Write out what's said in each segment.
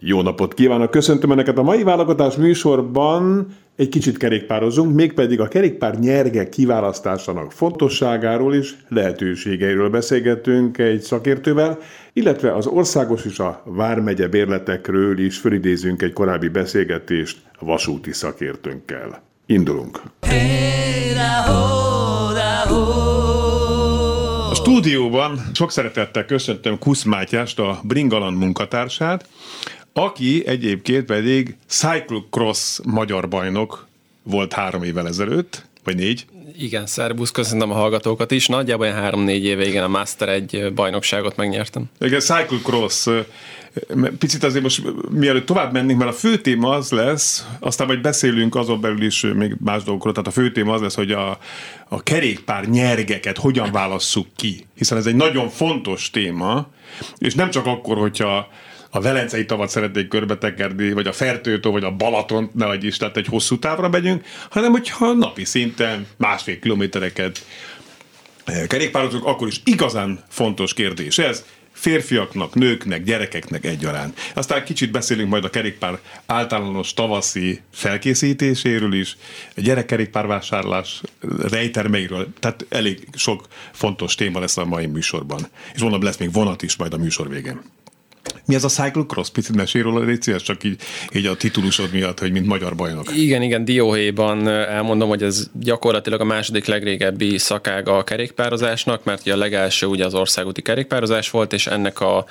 Jó napot kívánok! Köszöntöm Önöket a mai válogatás műsorban. Egy kicsit kerékpározunk, mégpedig a kerékpár nyerge kiválasztásának fontosságáról és lehetőségeiről beszélgetünk egy szakértővel, illetve az országos és a vármegye bérletekről is fölidézünk egy korábbi beszélgetést vasúti szakértőnkkel. Indulunk! A stúdióban sok szeretettel köszöntöm Kusz Mátyást, a Bringaland munkatársát, aki egyébként pedig cyclocross magyar bajnok volt három évvel ezelőtt, vagy négy. Igen, szerbusz, köszönöm a hallgatókat is. Nagyjából három-négy éve, igen, a Master egy bajnokságot megnyertem. Igen, cyclocross. Picit azért most mielőtt tovább mennénk, mert a fő téma az lesz, aztán majd beszélünk azon belül is még más dolgokról, tehát a fő téma az lesz, hogy a, a kerékpár nyergeket hogyan válasszuk ki, hiszen ez egy nagyon fontos téma, és nem csak akkor, hogyha a Velencei tavat szeretnék körbetekerni, vagy a Fertőtó, vagy a Balaton, ne is, tehát egy hosszú távra megyünk, hanem hogyha napi szinten másfél kilométereket eh, kerékpározunk, akkor is igazán fontos kérdés ez, férfiaknak, nőknek, gyerekeknek egyaránt. Aztán kicsit beszélünk majd a kerékpár általános tavaszi felkészítéséről is, a gyerekkerékpárvásárlás rejtermeiről, tehát elég sok fontos téma lesz a mai műsorban. És mondom, lesz még vonat is majd a műsor végén. Mi ez a cyclocross? Picit mesél róla, légy szíves, csak így, így a titulusod miatt, hogy mint magyar bajnok. Igen, igen, Dióhéjban elmondom, hogy ez gyakorlatilag a második legrégebbi szakága a kerékpározásnak, mert ugye a legelső ugye az országúti kerékpározás volt, és ennek a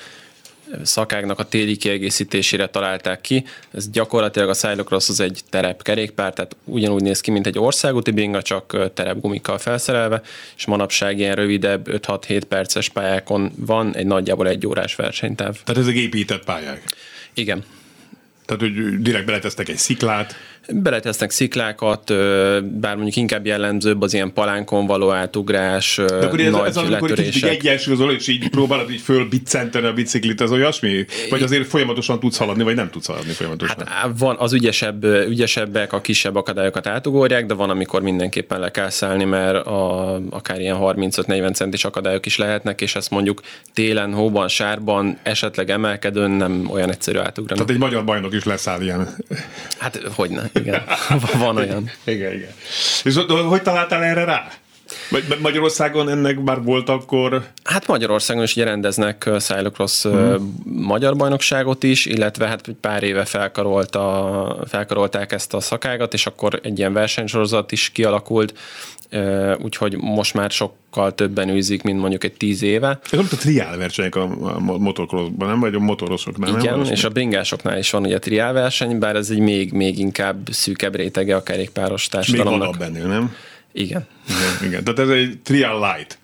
szakágnak a téli kiegészítésére találták ki. Ez gyakorlatilag a cyclocross az egy terepkerékpár, tehát ugyanúgy néz ki, mint egy országúti bringa, csak terepgumikkal felszerelve, és manapság ilyen rövidebb 5-6-7 perces pályákon van egy nagyjából egy órás versenytáv. Tehát ezek épített pályák? Igen. Tehát, hogy direkt beletesztek egy sziklát? Beletesznek sziklákat, bár mondjuk inkább jellemzőbb az ilyen palánkon való átugrás, De akkor ez, nagy ez az, amikor kicsit egyensúlyozol, és így próbálod így fölbiccenteni a biciklit, az olyasmi? Vagy azért folyamatosan tudsz haladni, vagy nem tudsz haladni folyamatosan? Hát van, az ügyesebb, ügyesebbek a kisebb akadályokat átugorják, de van, amikor mindenképpen le kell szállni, mert a, akár ilyen 35-40 centis akadályok is lehetnek, és ezt mondjuk télen, hóban, sárban, esetleg emelkedőn nem olyan egyszerű átugrani. Tehát egy magyar bajnok is leszáll ilyen. Hát hogyne igen. Van olyan. Igen, igen. És hogy találtál erre rá? Magyarországon ennek már volt akkor? Hát Magyarországon is ugye rendeznek Cyclocross hmm. magyar bajnokságot is, illetve hát pár éve felkarolta, felkarolták ezt a szakágat, és akkor egy ilyen versenysorozat is kialakult, úgyhogy most már sokkal többen űzik, mint mondjuk egy tíz éve. Ez a triál versenyek a motocrossban, nem? Vagy a motorosoknál, Igen, nem? és a bringásoknál is van ugye triál verseny, bár ez egy még, még inkább szűkebb rétege a kerékpáros társadalomnak. Még bennél, nem? Igen. igen. Igen, tehát ez egy trial light.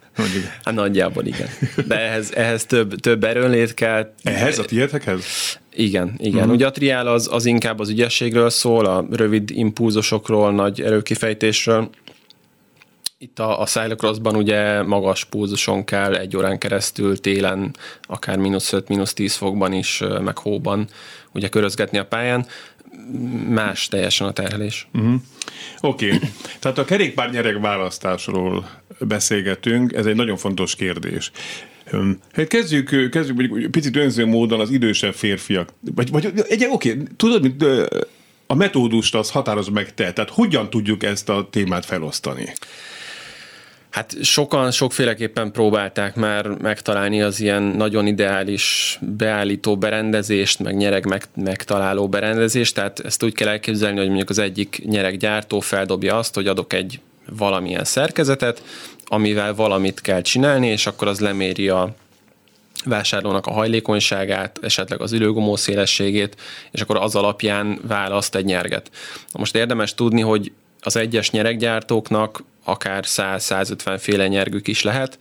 Hát nagyjából igen. De ehhez, ehhez több, több erőnlét kell. Ehhez a tietekhez? Igen, igen. Uh-huh. Ugye a triál az, az inkább az ügyességről szól, a rövid impulzusokról, nagy erőkifejtésről, itt a, a cyclocrossban ugye magas pulzuson kell egy órán keresztül télen, akár mínusz 5, mínusz 10 fokban is, meg hóban ugye körözgetni a pályán. Más teljesen a terhelés. Uh-huh. Oké, okay. tehát a kerékpár nyereg választásról beszélgetünk, ez egy nagyon fontos kérdés. Hát kezdjük, kezdjük mondjuk picit önző módon az idősebb férfiak, vagy, vagy egy, oké, tudod, mint a metódust az határoz meg te, tehát hogyan tudjuk ezt a témát felosztani? Hát sokan sokféleképpen próbálták már megtalálni az ilyen nagyon ideális beállító berendezést, meg nyereg meg, megtaláló berendezést, tehát ezt úgy kell elképzelni, hogy mondjuk az egyik nyereggyártó feldobja azt, hogy adok egy valamilyen szerkezetet, amivel valamit kell csinálni, és akkor az leméri a vásárlónak a hajlékonyságát, esetleg az ülőgomó szélességét, és akkor az alapján választ egy nyerget. Most érdemes tudni, hogy az egyes nyereggyártóknak akár 100-150 féle nyergük is lehet,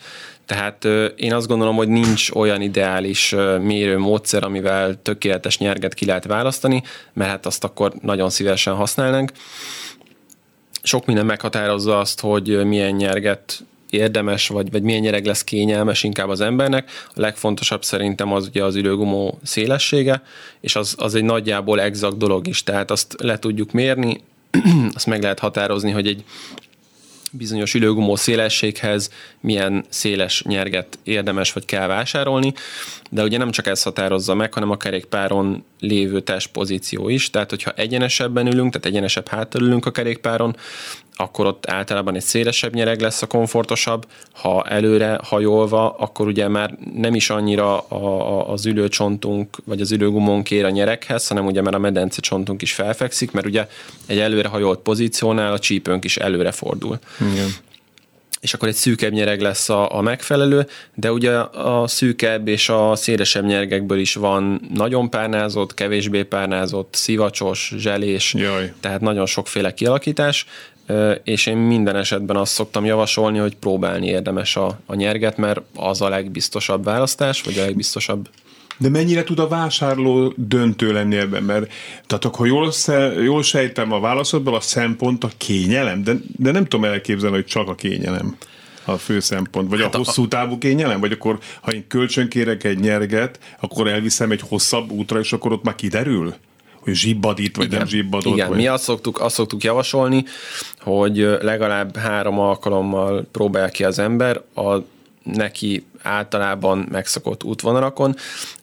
tehát én azt gondolom, hogy nincs olyan ideális mérő módszer, amivel tökéletes nyerget ki lehet választani, mert hát azt akkor nagyon szívesen használnánk. sok minden meghatározza azt, hogy milyen nyerget érdemes, vagy, vagy milyen nyereg lesz kényelmes inkább az embernek. A legfontosabb szerintem az ugye az ülőgumó szélessége, és az, az egy nagyjából exakt dolog is, tehát azt le tudjuk mérni, azt meg lehet határozni, hogy egy bizonyos ülőgumó szélességhez milyen széles nyerget érdemes vagy kell vásárolni, de ugye nem csak ez határozza meg, hanem a kerékpáron lévő testpozíció is, tehát hogyha egyenesebben ülünk, tehát egyenesebb háttal ülünk a kerékpáron, akkor ott általában egy szélesebb nyereg lesz a komfortosabb, ha előre hajolva, akkor ugye már nem is annyira a, a, az ülőcsontunk, vagy az ülőgumónk ér a nyereghez, hanem ugye már a medence csontunk is felfekszik, mert ugye egy előre hajolt pozíciónál a csípőnk is előre fordul. Igen és akkor egy szűkebb nyereg lesz a, a megfelelő, de ugye a szűkebb és a szélesebb nyeregekből is van nagyon párnázott, kevésbé párnázott, szivacsos, zselés, Jaj. tehát nagyon sokféle kialakítás, és én minden esetben azt szoktam javasolni, hogy próbálni érdemes a, a nyerget, mert az a legbiztosabb választás, vagy a legbiztosabb de mennyire tud a vásárló döntő lenni ebben? Mert tehát akkor jól, jól sejtem a válaszodból, a szempont a kényelem, de, de nem tudom elképzelni, hogy csak a kényelem a fő szempont, vagy hát a hosszú távú kényelem, vagy akkor ha én kölcsönkérek egy nyerget, akkor elviszem egy hosszabb útra, és akkor ott már kiderül? Hogy zsibbad itt, vagy igen, nem zsibbadott. Igen, vagy... mi azt szoktuk, azt szoktuk javasolni, hogy legalább három alkalommal próbálja ki az ember a neki általában megszokott útvonalakon.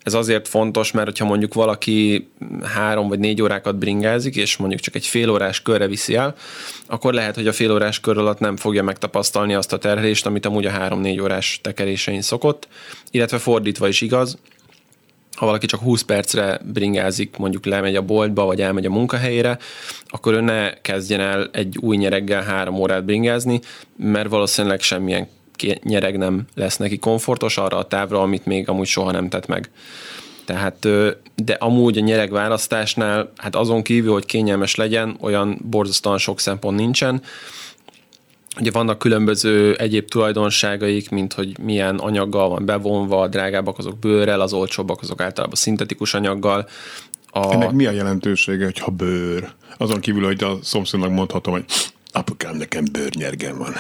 Ez azért fontos, mert ha mondjuk valaki három vagy négy órákat bringázik, és mondjuk csak egy fél órás körre viszi el, akkor lehet, hogy a fél órás kör alatt nem fogja megtapasztalni azt a terhelést, amit amúgy a három-négy órás tekerésein szokott, illetve fordítva is igaz, ha valaki csak 20 percre bringázik, mondjuk lemegy a boltba, vagy elmegy a munkahelyére, akkor ő ne kezdjen el egy új nyereggel három órát bringázni, mert valószínűleg semmilyen nyereg nem lesz neki komfortos arra a távra, amit még amúgy soha nem tett meg. Tehát, de amúgy a nyereg választásnál, hát azon kívül, hogy kényelmes legyen, olyan borzasztóan sok szempont nincsen. Ugye vannak különböző egyéb tulajdonságaik, mint hogy milyen anyaggal van bevonva, a drágábbak azok bőrrel, az olcsóbbak azok általában szintetikus anyaggal. A... Ennek mi a jelentősége, hogyha bőr? Azon kívül, hogy a szomszédnak mondhatom, hogy Apukám, nekem bőrnyergem van.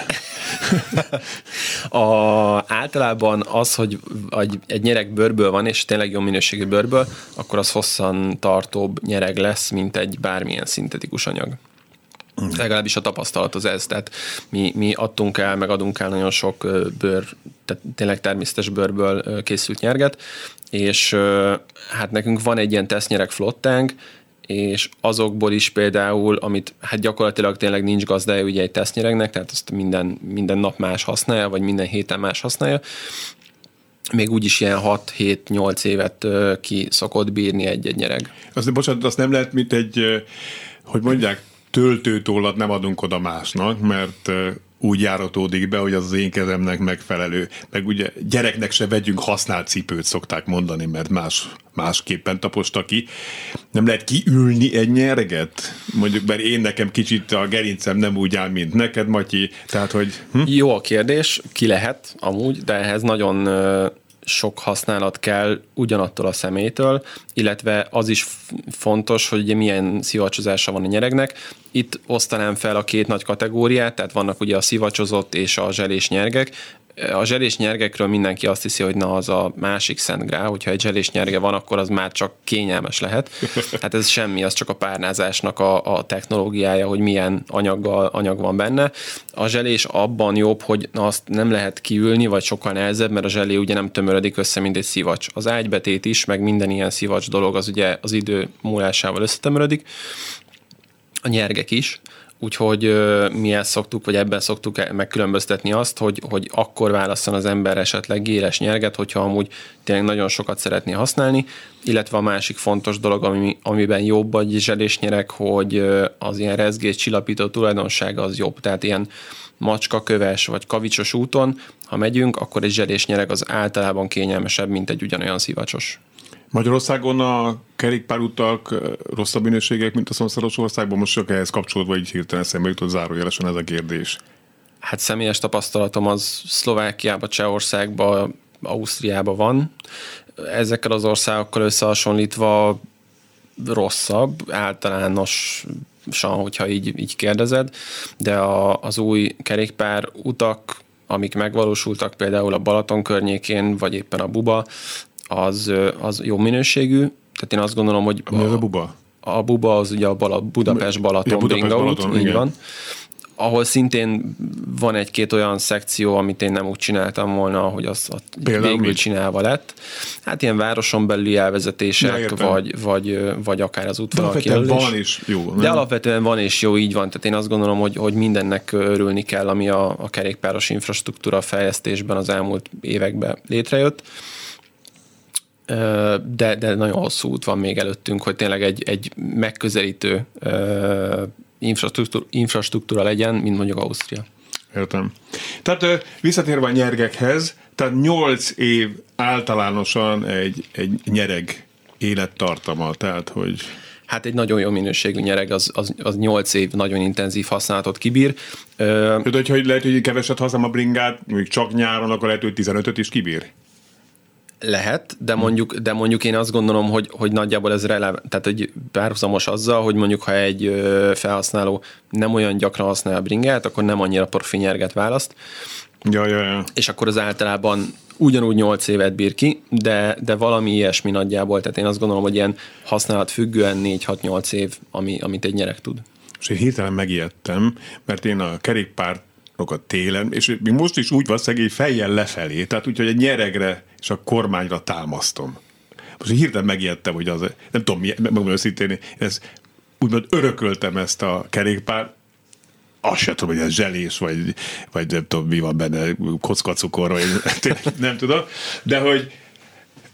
a, általában az, hogy egy nyereg bőrből van, és tényleg jó minőségű bőrből, akkor az hosszan tartóbb nyereg lesz, mint egy bármilyen szintetikus anyag. Legalábbis a tapasztalat az ez, tehát mi, mi adtunk el, meg adunk el nagyon sok bőr, tehát tényleg természetes bőrből készült nyerget, és hát nekünk van egy ilyen tesztnyereg flottánk, és azokból is például, amit hát gyakorlatilag tényleg nincs gazdája ugye egy tesztnyeregnek, tehát azt minden, minden nap más használja, vagy minden héten más használja, még úgyis ilyen 6-7-8 évet ki szokott bírni egy-egy nyereg. Azt, bocsánat, azt nem lehet, mint egy, hogy mondják, töltőtollat nem adunk oda másnak, mert úgy járatódik be, hogy az az én kezemnek megfelelő. Meg ugye gyereknek se vegyünk használt cipőt, szokták mondani, mert más, másképpen taposta ki. Nem lehet kiülni egy nyerget? Mondjuk, mert én nekem kicsit a gerincem nem úgy áll, mint neked, Matyi. Tehát, hogy... Hm? Jó a kérdés, ki lehet amúgy, de ehhez nagyon sok használat kell ugyanattól a szemétől, illetve az is fontos, hogy ugye milyen szivacsozása van a nyeregnek. Itt osztanám fel a két nagy kategóriát, tehát vannak ugye a szivacsozott és a zselés nyergek a zselés nyergekről mindenki azt hiszi, hogy na az a másik szent grá, hogyha egy zselés nyerge van, akkor az már csak kényelmes lehet. Hát ez semmi, az csak a párnázásnak a, a technológiája, hogy milyen anyaggal, anyag van benne. A zselés abban jobb, hogy na, azt nem lehet kiülni, vagy sokkal nehezebb, mert a zselé ugye nem tömörödik össze, mint egy szivacs. Az ágybetét is, meg minden ilyen szivacs dolog az ugye az idő múlásával összetömörödik a nyergek is, Úgyhogy mi ezt szoktuk, vagy ebben szoktuk megkülönböztetni azt, hogy, hogy akkor válasszon az ember esetleg géres nyerget, hogyha amúgy tényleg nagyon sokat szeretné használni, illetve a másik fontos dolog, ami, amiben jobb a zselésnyerek, hogy az ilyen rezgés csillapító tulajdonsága az jobb. Tehát ilyen macska, köves vagy kavicsos úton, ha megyünk, akkor egy zselésnyereg az általában kényelmesebb, mint egy ugyanolyan szivacsos. Magyarországon a kerékpárutak rosszabb minőségek, mint a szomszédos országban, most csak ehhez kapcsolódva így hirtelen szembe jutott zárójelesen ez a kérdés. Hát személyes tapasztalatom az Szlovákiában, Csehországban, Ausztriában van. Ezekkel az országokkal összehasonlítva rosszabb, általános hogyha így, így kérdezed, de a, az új kerékpár utak, amik megvalósultak például a Balaton környékén, vagy éppen a Buba, az, az jó minőségű. Tehát én azt gondolom, hogy... Mi az a Buba? A Buba az ugye a Bala, Budapest Balaton, ja, Budapest Balaton így igen. van ahol szintén van egy-két olyan szekció, amit én nem úgy csináltam volna, hogy az, az végül csinálva lett. Hát ilyen városon belüli elvezetések, vagy, vagy, vagy akár az útvonal van is jó. Nem? De alapvetően van és jó, így van. Tehát én azt gondolom, hogy, hogy mindennek örülni kell, ami a, a kerékpáros infrastruktúra fejlesztésben az elmúlt években létrejött de, de nagyon hosszú út van még előttünk, hogy tényleg egy, egy megközelítő infrastruktúra, infrastruktúra legyen, mint mondjuk Ausztria. Értem. Tehát visszatérve a nyergekhez, tehát 8 év általánosan egy, egy nyereg élettartama, tehát hogy... Hát egy nagyon jó minőségű nyereg, az, az, az 8 év nagyon intenzív használatot kibír. Tehát, hogyha lehet, hogy keveset használom a bringát, még csak nyáron, akkor lehet, hogy 15-öt is kibír? Lehet, de mondjuk, de mondjuk én azt gondolom, hogy, hogy nagyjából ez relev, tehát hogy párhuzamos azzal, hogy mondjuk ha egy felhasználó nem olyan gyakran használ a bringát, akkor nem annyira profi nyerget választ. Ja, ja, ja. És akkor az általában ugyanúgy 8 évet bír ki, de, de valami ilyesmi nagyjából, tehát én azt gondolom, hogy ilyen használat függően 4-6-8 év, ami, amit egy nyerek tud. És én hirtelen megijedtem, mert én a kerékpárt a télen, és még most is úgy van szegény fejjel lefelé, tehát úgy, hogy egy nyeregre és a kormányra támasztom. Most hirtelen megijedtem, hogy az, nem tudom, megmondom őszintén, ez úgymond örököltem ezt a kerékpár, azt sem tudom, hogy ez zselés, vagy, vagy nem tudom, mi van benne, kockacukor, vagy nem tudom, de hogy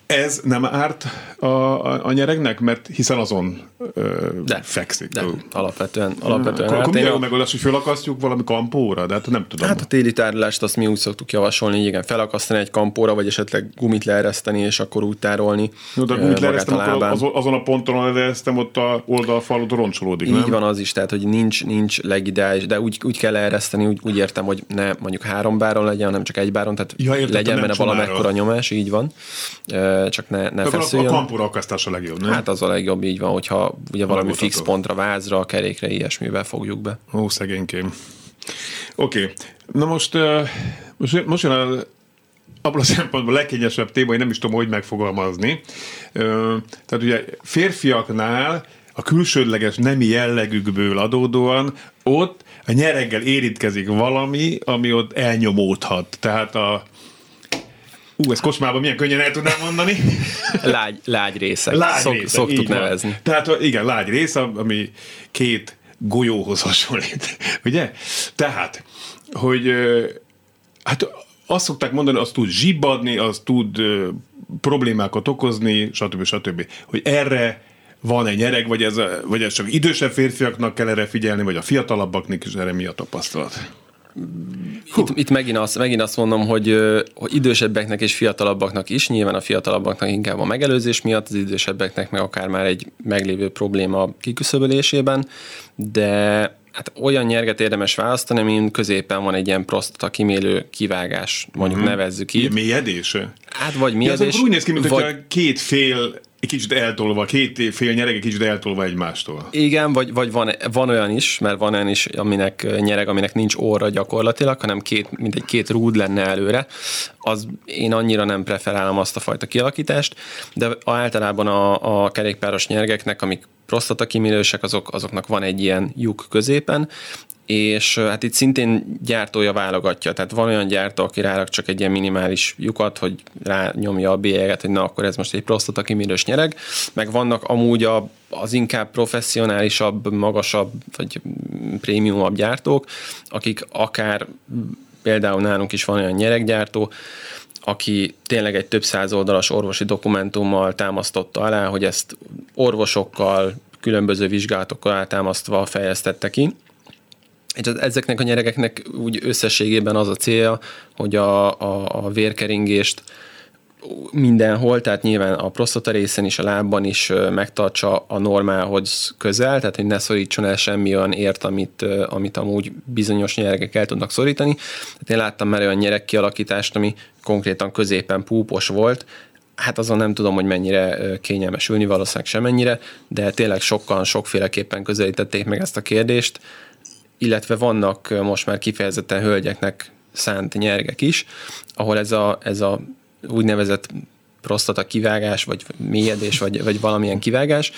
ez nem árt a, a, a nyeregnek, mert hiszen azon ö, de, fekszik. De, alapvetően. alapvetően akkor, akkor mi a megoldás, hogy felakasztjuk valami kampóra? De hát nem tudom. Hát a téli tárolást azt mi úgy szoktuk javasolni, igen, felakasztani egy kampóra, vagy esetleg gumit leereszteni, és akkor úgy tárolni. No, de gumit leeresztem, akkor az, azon a ponton, leeresztem, ott a oldalfalut roncsolódik, Így nem? van az is, tehát hogy nincs, nincs legideális, de úgy, úgy kell leereszteni, úgy, úgy értem, hogy ne mondjuk három báron legyen, hanem csak egy báron, tehát ja, értem, legyen benne valamekkora nyomás, így van csak ne, ne feszüljön. A kampóra akasztás a legjobb, nem? Hát az a legjobb, így van, hogyha ugye valami fix pontra, vázra, a kerékre, ilyesmivel fogjuk be. Ó, szegénykém. Oké, okay. na most, most, most jön a abban a szempontból a legkényesebb téma, hogy nem is tudom, hogy megfogalmazni. Tehát ugye férfiaknál a külsődleges nemi jellegükből adódóan ott a nyereggel érintkezik valami, ami ott elnyomódhat. Tehát a, Ú, ezt kocsmában milyen könnyen el tudnám mondani. Lágy, lágy részek. Lágy Szok, részek, szoktuk nevezni. Van. Tehát igen, lágy rész, ami két golyóhoz hasonlít. Ugye? Tehát, hogy hát azt szokták mondani, az tud zsibbadni, az tud problémákat okozni, stb. stb. Hogy erre van egy nyereg, vagy ez, vagy ez csak idősebb férfiaknak kell erre figyelni, vagy a fiatalabbaknak is erre mi a tapasztalat? Itt, itt megint, azt, megint azt mondom, hogy, hogy idősebbeknek és fiatalabbaknak is, nyilván a fiatalabbaknak inkább a megelőzés miatt, az idősebbeknek meg akár már egy meglévő probléma kiküszöbölésében, de hát olyan nyerget érdemes választani, amin középen van egy ilyen prostata kimélő kivágás, mondjuk uh-huh. nevezzük így. Mélyedés? Hát vagy mélyedés. Ja, úgy néz ki, mint vagy... két fél egy kicsit eltolva, két fél nyereg egy kicsit eltolva egymástól. Igen, vagy, vagy van, van olyan is, mert van olyan is, aminek nyereg, aminek nincs óra gyakorlatilag, hanem két, mint egy két rúd lenne előre. Az én annyira nem preferálom azt a fajta kialakítást, de általában a, a kerékpáros nyergeknek, amik prostata kimélősek, azok, azoknak van egy ilyen lyuk középen, és hát itt szintén gyártója válogatja, tehát van olyan gyártó, aki rárak csak egy ilyen minimális lyukat, hogy rányomja a bélyeget, hogy na akkor ez most egy prostata kimérős nyereg, meg vannak amúgy a, az inkább professzionálisabb, magasabb, vagy prémiumabb gyártók, akik akár például nálunk is van olyan nyereggyártó, aki tényleg egy több száz oldalas orvosi dokumentummal támasztotta alá, hogy ezt orvosokkal, különböző vizsgálatokkal támasztva fejeztette ki, és ezeknek a nyeregeknek úgy összességében az a célja, hogy a, a, a vérkeringést mindenhol, tehát nyilván a prostata részen is, a lábban is megtartsa a normálhoz közel, tehát hogy ne szorítson el semmi olyan ért, amit, amit amúgy bizonyos nyeregek el tudnak szorítani. Tehát én láttam már olyan nyerek kialakítást, ami konkrétan középen púpos volt, hát azon nem tudom, hogy mennyire kényelmes ülni, valószínűleg semennyire, de tényleg sokkal, sokféleképpen közelítették meg ezt a kérdést, illetve vannak most már kifejezetten hölgyeknek szánt nyergek is, ahol ez a, ez a úgynevezett prostata kivágás, vagy mélyedés, vagy, vagy valamilyen kivágás,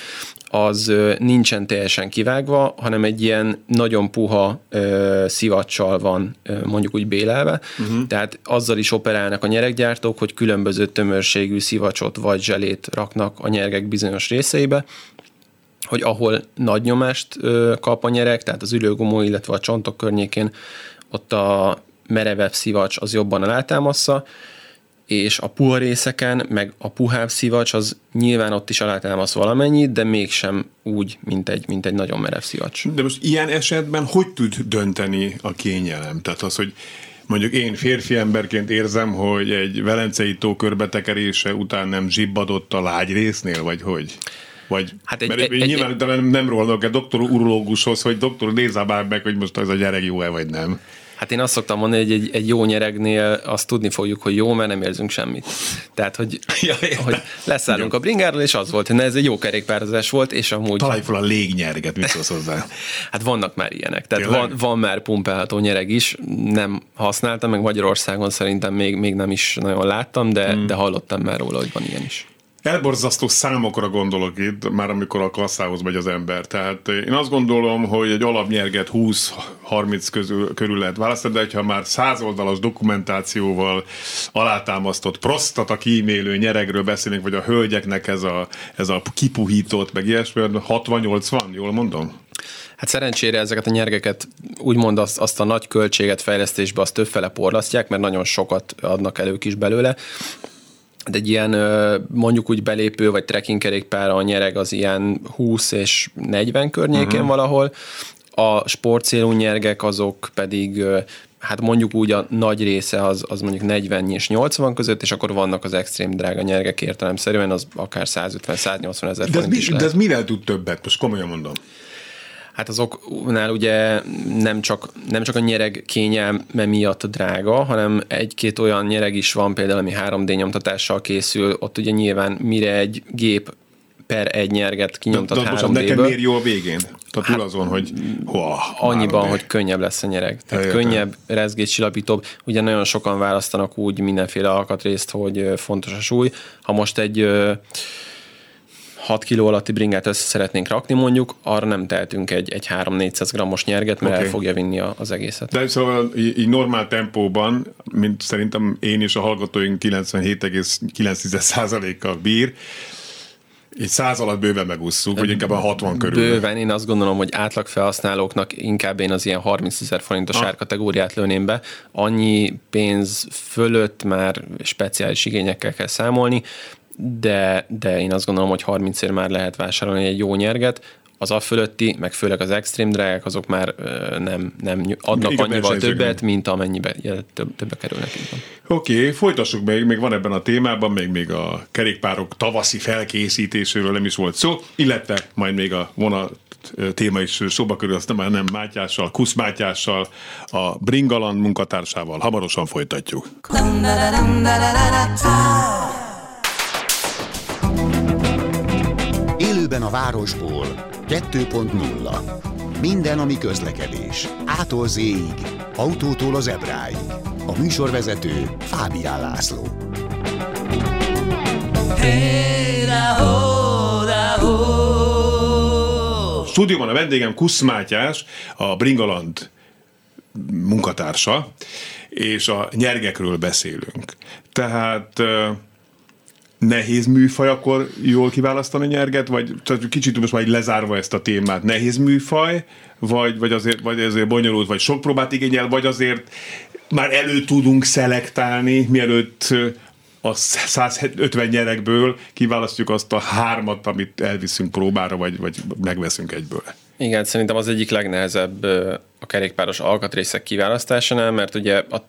az nincsen teljesen kivágva, hanem egy ilyen nagyon puha ö, szivacsal van ö, mondjuk úgy bélelve, uh-huh. tehát azzal is operálnak a nyereggyártók, hogy különböző tömörségű szivacsot vagy zselét raknak a nyergek bizonyos részeibe, hogy ahol nagy nyomást ö, kap a nyereg, tehát az ülőgumó, illetve a csontok környékén, ott a merevebb szivacs az jobban alátámassza, és a puha részeken, meg a puhább szivacs, az nyilván ott is alátámasz valamennyit, de mégsem úgy, mint egy, mint egy nagyon merev szivacs. De most ilyen esetben hogy tud dönteni a kényelem? Tehát az, hogy mondjuk én férfi emberként érzem, hogy egy velencei tó körbetekerése után nem zsibbadott a lágy résznél, vagy hogy? Vagy, hát egy, mert egy, nyilván egy, nem, nem rólnak a doktor urológushoz, hogy doktor nézze meg, hogy most ez a gyerek jó-e, vagy nem. Hát én azt szoktam mondani, hogy egy, egy jó nyeregnél azt tudni fogjuk, hogy jó, mert nem érzünk semmit. Tehát, hogy, ja, hogy leszállunk jó. a bringáról, és az volt, hogy ez egy jó kerékpározás volt, és amúgy... Találj fel a légnyerget, mit szólsz hozzá? hát vannak már ilyenek. Tehát van, van már pumpálható nyereg is, nem használtam, meg Magyarországon szerintem még, még nem is nagyon láttam, de, hmm. de hallottam már róla, hogy van ilyen is. Elborzasztó számokra gondolok itt, már amikor a kasszához megy az ember. Tehát én azt gondolom, hogy egy alapnyerget 20-30 közül, körül lehet választani, de ha már százoldalas dokumentációval alátámasztott prostata kímélő nyeregről beszélünk, vagy a hölgyeknek ez a, ez a kipuhított, meg ilyesmi, 60-80, jól mondom? Hát szerencsére ezeket a nyergeket úgymond azt, azt a nagy költséget fejlesztésbe azt többfele porlasztják, mert nagyon sokat adnak elők is belőle de egy ilyen mondjuk úgy belépő vagy trekking kerékpára a nyereg az ilyen 20 és 40 környékén uh-huh. valahol, a sportcélú nyergek azok pedig hát mondjuk úgy a nagy része az, az mondjuk 40 és 80 között, és akkor vannak az extrém drága nyergek értelemszerűen, az akár 150-180 ezer forint is lehet. De ez mivel tud többet? Most komolyan mondom. Hát azoknál ugye nem csak, nem csak a nyereg kényelme miatt drága, hanem egy-két olyan nyereg is van, például ami 3D nyomtatással készül, ott ugye nyilván mire egy gép per egy nyerget kinyomtat de, de 3 nekem miért jó a végén? Tehát hát, azon, hogy hoa, Annyiban, hogy könnyebb lesz a nyereg. Tehát Eljöttem. könnyebb, rezgés, csillapítóbb. Ugye nagyon sokan választanak úgy mindenféle alkatrészt, hogy fontos a súly. Ha most egy 6 kg alatti bringát össze szeretnénk rakni mondjuk, arra nem tehetünk egy, egy 3-400 grammos nyerget, mert okay. el fogja vinni az egészet. De szóval így normál tempóban, mint szerintem én és a hallgatóink 97,9%-kal bír, egy száz alatt bőven megúszszuk, vagy inkább a 60 körül. Bőven, én azt gondolom, hogy átlag felhasználóknak inkább én az ilyen 30 ezer forintos ah. árkategóriát lőném be. Annyi pénz fölött már speciális igényekkel kell számolni de, de én azt gondolom, hogy 30 ér már lehet vásárolni egy jó nyerget, az a fölötti, meg főleg az extrém drágák, azok már nem, nem adnak Igen, annyival többet, mint amennyibe több, többe kerülnek. Oké, okay, folytassuk még, még van ebben a témában, még, még a kerékpárok tavaszi felkészítéséről nem is volt szó, illetve majd még a vonat téma is szóba kerül, azt nem, nem Mátyással, Kusz Mátyással, a Bringaland munkatársával. Hamarosan folytatjuk. Élőben a városból 2.0 Minden, ami közlekedés. Ától z autótól az ebráig. A műsorvezető Fábián László. Stúdióban a vendégem Kusz Mátyás, a Bringaland munkatársa, és a nyergekről beszélünk. Tehát nehéz műfaj, akkor jól kiválasztani nyerget, vagy tehát kicsit most már lezárva ezt a témát, nehéz műfaj, vagy, vagy, azért, vagy azért bonyolult, vagy sok próbát igényel, vagy azért már elő tudunk szelektálni, mielőtt a 150 nyerekből kiválasztjuk azt a hármat, amit elviszünk próbára, vagy, vagy megveszünk egyből. Igen, szerintem az egyik legnehezebb a kerékpáros alkatrészek kiválasztásánál, mert ugye a,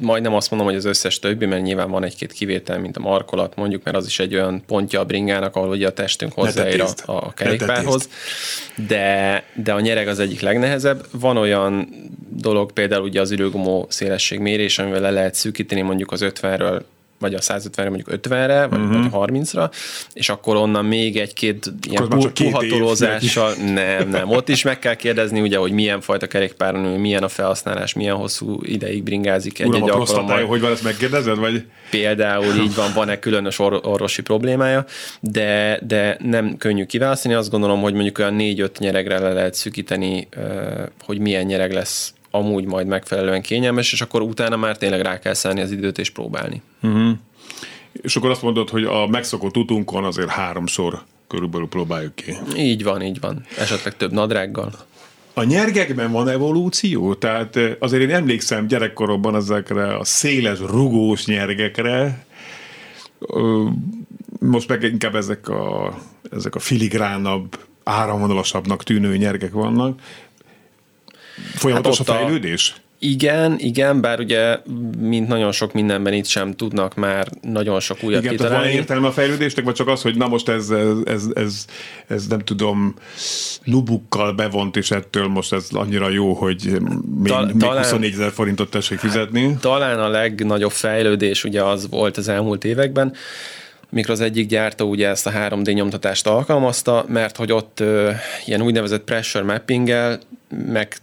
majdnem azt mondom, hogy az összes többi, mert nyilván van egy-két kivétel, mint a markolat mondjuk, mert az is egy olyan pontja a bringának, ahol ugye a testünk hozzáér a, a kerékpárhoz. De, de a nyereg az egyik legnehezebb. Van olyan dolog, például ugye az ürőgumó szélesség mérés, amivel le lehet szűkíteni mondjuk az 50-ről vagy a 150-re mondjuk 50-re, vagy, uh-huh. vagy 30-ra, és akkor onnan még egy-két ilyen pu- puhatolózással, nem, nem, ott is meg kell kérdezni, ugye, hogy milyen fajta kerékpáron, milyen a felhasználás, milyen hosszú ideig bringázik egy-egy Uram, alkalommal. hogy van, ezt megkérdezed, vagy? Például így van, van-e különös or- orvosi problémája, de, de nem könnyű kiválasztani, azt gondolom, hogy mondjuk olyan négy-öt nyeregre le lehet szűkíteni, hogy milyen nyereg lesz amúgy majd megfelelően kényelmes, és akkor utána már tényleg rá kell szállni az időt és próbálni. Uh-huh. És akkor azt mondod, hogy a megszokott utunkon azért háromszor körülbelül próbáljuk ki. Így van, így van. Esetleg több nadrággal. A nyergekben van evolúció? Tehát azért én emlékszem gyerekkoromban ezekre a széles, rugós nyergekre, most meg inkább ezek a, ezek a filigránabb, áramvonalasabbnak tűnő nyergek vannak. Folyamatos hát a fejlődés? A, igen, igen, bár ugye, mint nagyon sok mindenben itt sem tudnak már nagyon sok újat igen, kitalálni. Igen, van értelme a fejlődésnek, vagy csak az, hogy na most ez, ez, ez, ez, ez nem tudom, lubukkal bevont, és ettől most ez annyira jó, hogy még, Ta, még talán, 24 ezer forintot tessék fizetni? Hát, talán a legnagyobb fejlődés ugye az volt az elmúlt években, mikor az egyik gyártó ugye ezt a 3D nyomtatást alkalmazta, mert hogy ott ö, ilyen úgynevezett pressure mappinggel meg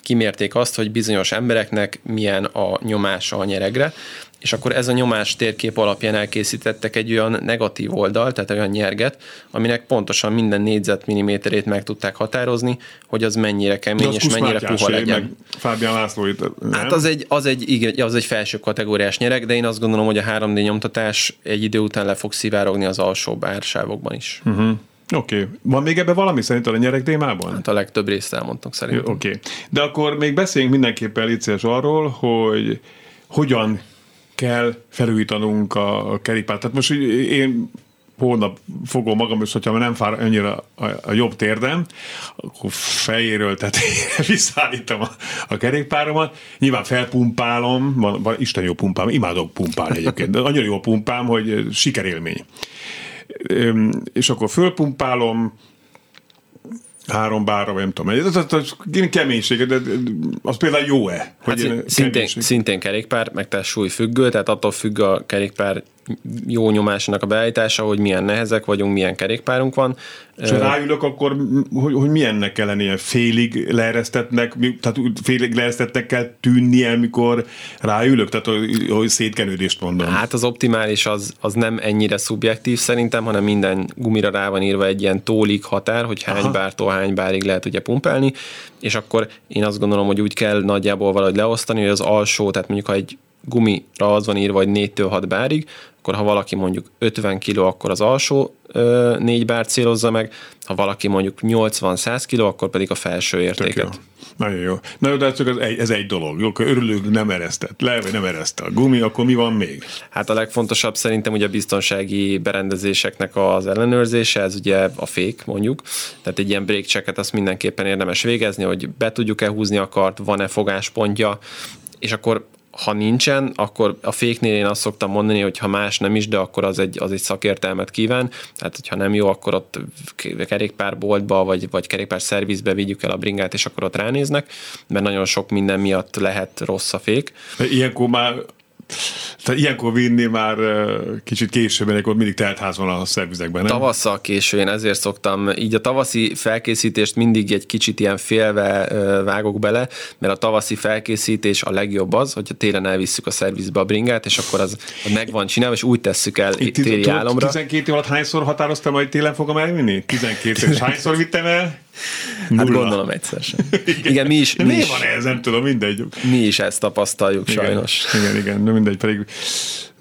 kimérték azt, hogy bizonyos embereknek milyen a nyomása a nyeregre, és akkor ez a nyomás térkép alapján elkészítettek egy olyan negatív oldal, tehát olyan nyerget, aminek pontosan minden négyzetmilliméterét meg tudták határozni, hogy az mennyire kemény és mennyire puha legyen. Meg Fábián László itt? Hát az egy, az, egy, igen, az egy felső kategóriás nyereg, de én azt gondolom, hogy a 3D nyomtatás egy idő után le fog szivárogni az alsó ársávokban is. Uh-huh. Oké. Okay. Van még ebben valami szerinted a nyerek témában? Hát a legtöbb részt elmondtunk szerintem. Oké. Okay. De akkor még beszéljünk mindenképpen Licés arról, hogy hogyan kell felújítanunk a, kerékpárt. Tehát most én hónap fogom magam, és hogyha nem fár annyira a, a jobb térdem, akkor fejéről, tehát visszaállítom a, a kerékpáromat. Nyilván felpumpálom, van, van Isten jó pumpám, imádok pumpálni egyébként, de annyira jó pumpám, hogy sikerélmény és akkor fölpumpálom, három bárra, vagy nem tudom, ez, ez, ez, ez keménység, de az például jó-e? Hogy hát szintén, szintén kerékpár, meg tehát súlyfüggő, tehát attól függ a kerékpár jó nyomásnak a beállítása, hogy milyen nehezek vagyunk, milyen kerékpárunk van. És ha ráülök, akkor hogy, hogy milyennek kell lennie? Félig leeresztetnek, tehát félig leeresztetnek kell tűnnie, mikor ráülök? Tehát, hogy, hogy szétkenődést mondom. Hát az optimális az, az nem ennyire szubjektív szerintem, hanem minden gumira rá van írva egy ilyen tólig határ, hogy hány Aha. bártól hány bárig lehet ugye pumpálni, és akkor én azt gondolom, hogy úgy kell nagyjából valahogy leosztani, hogy az alsó, tehát mondjuk ha egy gumira az van írva, hogy 4-től 6 bárig, akkor ha valaki mondjuk 50 kg, akkor az alsó ö, 4 bár célozza meg, ha valaki mondjuk 80-100 kg, akkor pedig a felső értéket. Nagyon jó. Na jó, de csak ez egy, ez egy dolog. Jó, akkor örülünk, nem eresztett le, vagy nem ereszte a gumi, akkor mi van még? Hát a legfontosabb szerintem ugye a biztonsági berendezéseknek az ellenőrzése, ez ugye a fék mondjuk. Tehát egy ilyen break checket azt mindenképpen érdemes végezni, hogy be tudjuk-e húzni a kart, van-e fogáspontja, és akkor ha nincsen, akkor a féknél én azt szoktam mondani, hogy ha más nem is, de akkor az egy, az egy szakértelmet kíván. Tehát, hogyha nem jó, akkor ott kerékpárboltba, vagy, vagy kerékpár szervizbe vigyük el a bringát, és akkor ott ránéznek, mert nagyon sok minden miatt lehet rossz a fék. Ilyenkor már tehát ilyenkor vinni már kicsit később, akkor mindig teltház van a szervizekben, nem? Tavasszal késő, én ezért szoktam, így a tavaszi felkészítést mindig egy kicsit ilyen félve vágok bele, mert a tavaszi felkészítés a legjobb az, hogyha télen elvisszük a szervizbe a bringát, és akkor az, az meg van csinálva, és úgy tesszük el Itt téli álomra. 12 év alatt hányszor határoztam, hogy télen fogom elvinni? 12 és hányszor vittem el? Nulla. Hát gondolom egyszer sem. Igen, igen mi is. mi miért is, van ez? Nem tudom, mindegy. Mi is ezt tapasztaljuk igen, sajnos. Igen, igen, de mindegy, pedig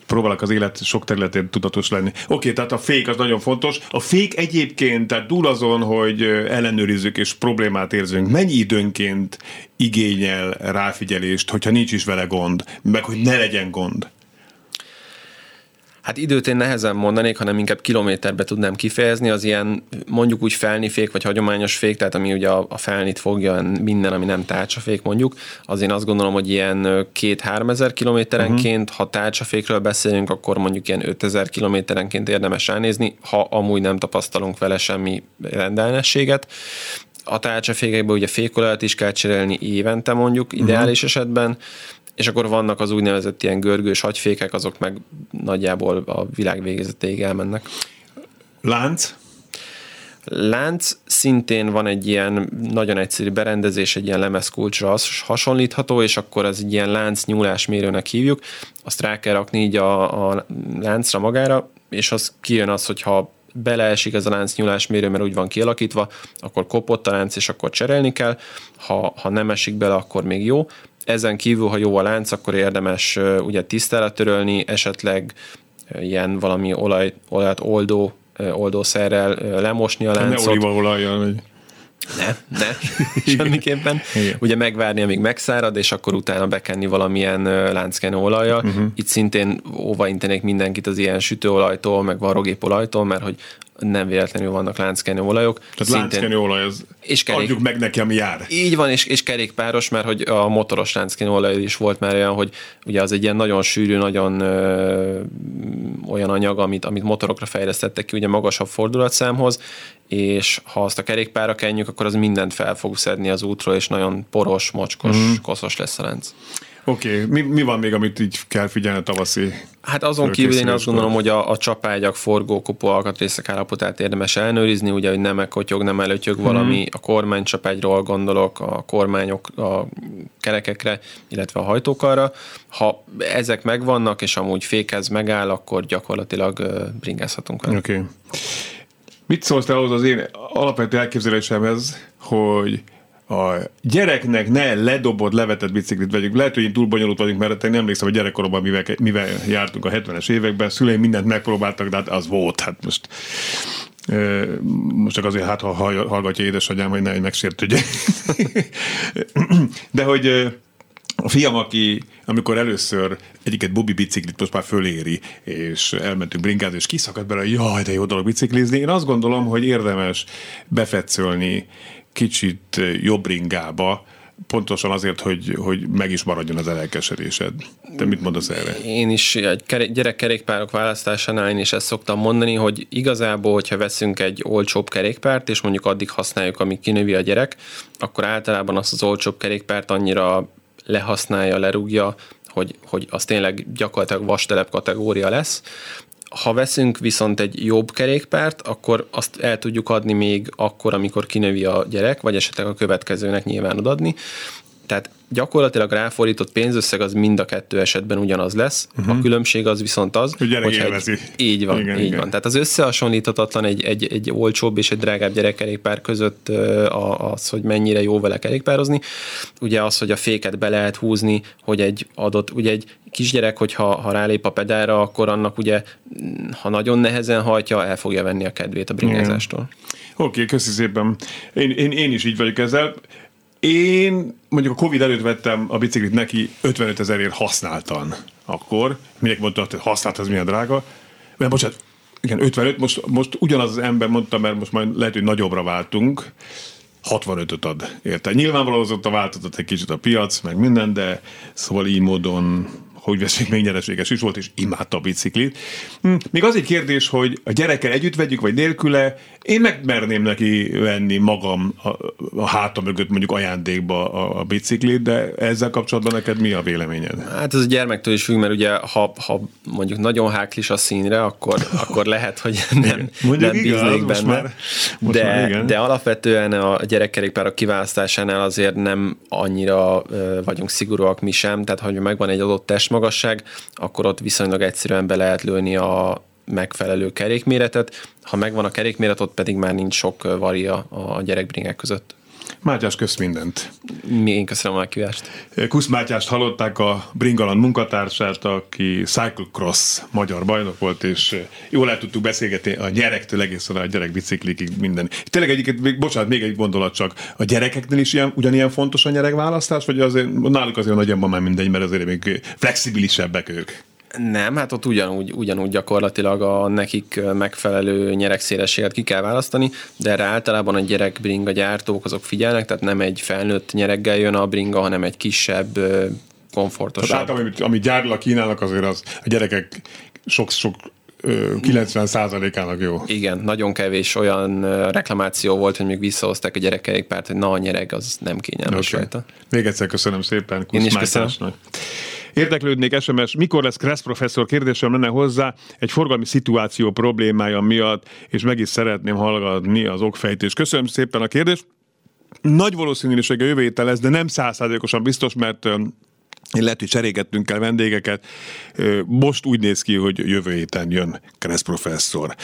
próbálok az élet sok területén tudatos lenni. Oké, okay, tehát a fék az nagyon fontos. A fék egyébként, tehát túl azon, hogy ellenőrizzük és problémát érzünk, mennyi időnként igényel ráfigyelést, hogyha nincs is vele gond, meg hogy ne legyen gond? Hát időt én nehezen mondanék, hanem inkább kilométerbe tudnám kifejezni, az ilyen mondjuk úgy felnifék, vagy hagyományos fék, tehát ami ugye a, a felnit fogja, minden, ami nem tárcsafék mondjuk, az én azt gondolom, hogy ilyen két-három ezer kilométerenként, uh-huh. ha tárcsafékről beszélünk, akkor mondjuk ilyen 5000 kilométerenként érdemes ránézni, ha amúgy nem tapasztalunk vele semmi rendelnességet a tárcsafékekben ugye fékolajat is kell cserélni évente mondjuk, ideális uh-huh. esetben, és akkor vannak az úgynevezett ilyen görgős hagyfékek, azok meg nagyjából a világ végezetéig elmennek. Lánc? Lánc szintén van egy ilyen nagyon egyszerű berendezés, egy ilyen lemezkulcsra hasonlítható, és akkor ez egy ilyen lánc nyúlásmérőnek hívjuk, azt rá kell rakni így a, a láncra magára, és az kijön az, hogyha beleesik ez a lánc nyúlásmérő, mert úgy van kialakítva, akkor kopott a lánc, és akkor cserélni kell, ha, ha nem esik bele, akkor még jó. Ezen kívül, ha jó a lánc, akkor érdemes ugye tisztára törölni, esetleg ilyen valami olaj, olajat oldó oldószerrel lemosni a láncot. Ne olívaolajjal, vagy... Ne, ne, semmiképpen. Igen. Ugye megvárni, amíg megszárad, és akkor utána bekenni valamilyen lánckenő olajjal. Uh-huh. Itt szintén óva intenék mindenkit az ilyen sütőolajtól, meg varrogépolajtól, mert hogy nem véletlenül vannak lánckenő olajok. Tehát Szintén, lánckenő olaj, az és kerék, adjuk meg neki, ami jár. Így van, és, és kerékpáros, mert hogy a motoros lánckenő olaj is volt már olyan, hogy ugye az egy ilyen nagyon sűrű, nagyon ö, olyan anyag, amit, amit motorokra fejlesztettek ki, ugye magasabb fordulatszámhoz, és ha azt a kerékpára kenjük, akkor az mindent fel fog szedni az útról, és nagyon poros, mocskos, mm. koszos lesz a lánc. Oké, okay. mi, mi van még, amit így kell figyelni a tavaszi Hát azon kívül én azt gondolom, hogy a, a csapágyak, forgó, kopó alkatrészek állapotát érdemes elnőrizni, ugye, hogy nem kotyog, nem előtyög hmm. valami, a kormánycsapágyról gondolok, a kormányok, a kerekekre, illetve a hajtókarra. Ha ezek megvannak, és amúgy fékez megáll, akkor gyakorlatilag bringázhatunk vele. Oké. Okay. Mit szólsz te ahhoz az én alapvető elképzelésemhez, hogy a gyereknek ne ledobott, levetett biciklit vegyük. Lehet, hogy én túl bonyolult vagyunk, mert én emlékszem, hogy gyerekkoromban mivel, mivel jártunk a 70-es években, szüleim mindent megpróbáltak, de hát az volt. Hát most most csak azért, hát ha hallgatja édesanyám, hogy ne megsértődjek. De hogy a fiam, aki amikor először egyiket Bobby biciklit most már föléri, és elmentünk bringázni, és kiszakadt bele, jaj, de jó dolog biciklizni, én azt gondolom, hogy érdemes befetszölni kicsit jobb ringába, pontosan azért, hogy, hogy meg is maradjon az elelkesedésed. Te mit mondasz erre? Én is egy gyerekkerékpárok választásánál én is ezt szoktam mondani, hogy igazából, hogyha veszünk egy olcsóbb kerékpárt, és mondjuk addig használjuk, amíg kinövi a gyerek, akkor általában azt az olcsóbb kerékpárt annyira lehasználja, lerúgja, hogy, hogy az tényleg gyakorlatilag vastelep kategória lesz, ha veszünk viszont egy jobb kerékpárt, akkor azt el tudjuk adni még akkor, amikor kinövi a gyerek, vagy esetleg a következőnek nyilván adni. Tehát gyakorlatilag ráfordított pénzösszeg az mind a kettő esetben ugyanaz lesz. Uh-huh. A különbség az viszont az, hogy gyerek élvezi. Egy, így van, igen, így igen. van. Tehát az összehasonlíthatatlan egy, egy, egy olcsóbb és egy drágább gyerekkerékpár között az, hogy mennyire jó vele kerékpározni. Ugye az, hogy a féket be lehet húzni, hogy egy adott, ugye egy kisgyerek, hogyha ha rálép a pedálra, akkor annak ugye, ha nagyon nehezen hajtja, el fogja venni a kedvét a bringázástól. Oké, okay, köszi szépen. Én, én, én is így vagyok ezzel. Én mondjuk a Covid előtt vettem a biciklit neki 55 ezerért használtan akkor. Mindenki mondta, hogy használt, az milyen drága. Mert bocsánat, igen, 55, most, most ugyanaz az ember mondta, mert most majd lehet, hogy nagyobbra váltunk, 65-öt ad érte. Nyilvánvalóan a változott egy kicsit a piac, meg minden, de szóval így módon hogy veszik, még nyereséges is volt, és imádta a biciklit. Hm, még az egy kérdés, hogy a gyerekkel együtt vegyük, vagy nélküle, én megmerném neki venni magam a, a háta mögött mondjuk ajándékba a, a biciklit, de ezzel kapcsolatban neked mi a véleményed? Hát ez a gyermektől is függ, mert ugye ha, ha mondjuk nagyon háklis a színre, akkor, akkor lehet, hogy nem, mondjuk nem igaz, bíznék benne. Már, de, már de alapvetően a gyerekkerékpárok kiválasztásánál azért nem annyira vagyunk szigorúak mi sem, tehát ha megvan egy adott testmagasság, akkor ott viszonylag egyszerűen be lehet lőni a, megfelelő kerékméretet, ha megvan a kerékméret, ott pedig már nincs sok varia a gyerekbringák között. Mátyás, kösz mindent. Mi én köszönöm a meghívást. Kusz Mátyást hallották a Bringalan munkatársát, aki Cyclecross magyar bajnok volt, és jól el tudtuk beszélgetni a gyerektől egészen a gyerek biciklikig minden. Tényleg egyiket, bocsánat, még egy gondolat csak, a gyerekeknél is ilyen, ugyanilyen fontos a gyerekválasztás, vagy azért náluk azért nagyobban már mindegy, mert azért még flexibilisebbek ők? Nem, hát ott ugyanúgy, ugyanúgy gyakorlatilag a nekik megfelelő nyerekszélességet ki kell választani, de erre általában a gyerek bringa gyártók azok figyelnek, tehát nem egy felnőtt nyereggel jön a bringa, hanem egy kisebb, komfortosabb. Tehát amit, amit gyárlag kínálnak, azért az a gyerekek sok-sok 90%-ának jó. Igen, nagyon kevés olyan reklamáció volt, hogy még visszahozták a gyerekerékpárt, hogy na a nyereg, az nem kényelmes okay. rajta. Még egyszer köszönöm szépen Kusz Én is köszönöm. Érdeklődnék SMS, mikor lesz Kressz professzor? Kérdésem lenne hozzá egy forgalmi szituáció problémája miatt, és meg is szeretném hallgatni az okfejtést. Köszönöm szépen a kérdést. Nagy valószínűsége jövő héten lesz, de nem százszázalékosan biztos, mert lehet, hogy cserégettünk el vendégeket. Most úgy néz ki, hogy jövő héten jön Kressz professzor.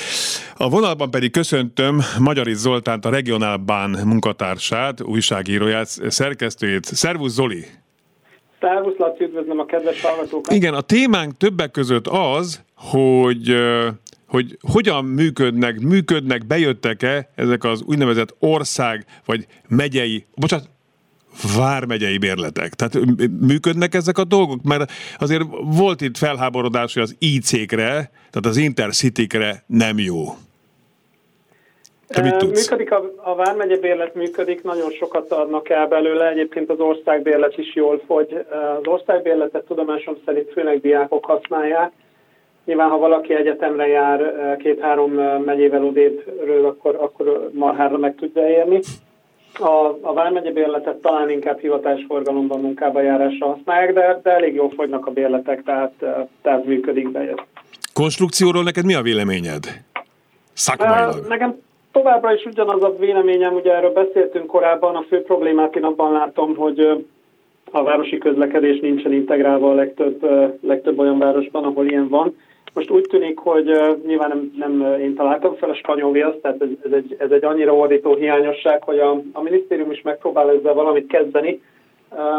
A vonalban pedig köszöntöm Magyari Zoltánt, a Regionálbán munkatársát, újságíróját, szerkesztőjét. Szervusz Zoli! Szervusz Laci, üdvözlöm a kedves hallgatókat! Igen, a témánk többek között az, hogy hogy hogyan működnek, működnek, bejöttek-e ezek az úgynevezett ország vagy megyei, bocsánat, vármegyei bérletek. Tehát működnek ezek a dolgok? Mert azért volt itt felháborodás, hogy az IC-kre, tehát az Intercity-kre nem jó. Te mit tudsz? Működik a, a Vármegye bérlet, működik, nagyon sokat adnak el belőle, egyébként az országbérlet is jól fogy. Az országbérletet tudomásom szerint főleg diákok használják. Nyilván, ha valaki egyetemre jár két-három megyével odébről, akkor, akkor marhára meg tudja érni. A, a Vármegye bérletet talán inkább hivatásforgalomban munkába járásra használják, de, de elég jól fogynak a bérletek, tehát, tehát működik bejött. Konstrukcióról neked mi a véleményed? Szakmailag. Nekem továbbra is ugyanaz a véleményem, ugye erről beszéltünk korábban, a fő problémát én abban látom, hogy a városi közlekedés nincsen integrálva a legtöbb, legtöbb olyan városban, ahol ilyen van. Most úgy tűnik, hogy nyilván nem, nem én találtam fel a spanyol viaszt, tehát ez, ez, egy, ez egy annyira ordító hiányosság, hogy a, a minisztérium is megpróbál ezzel valamit kezdeni.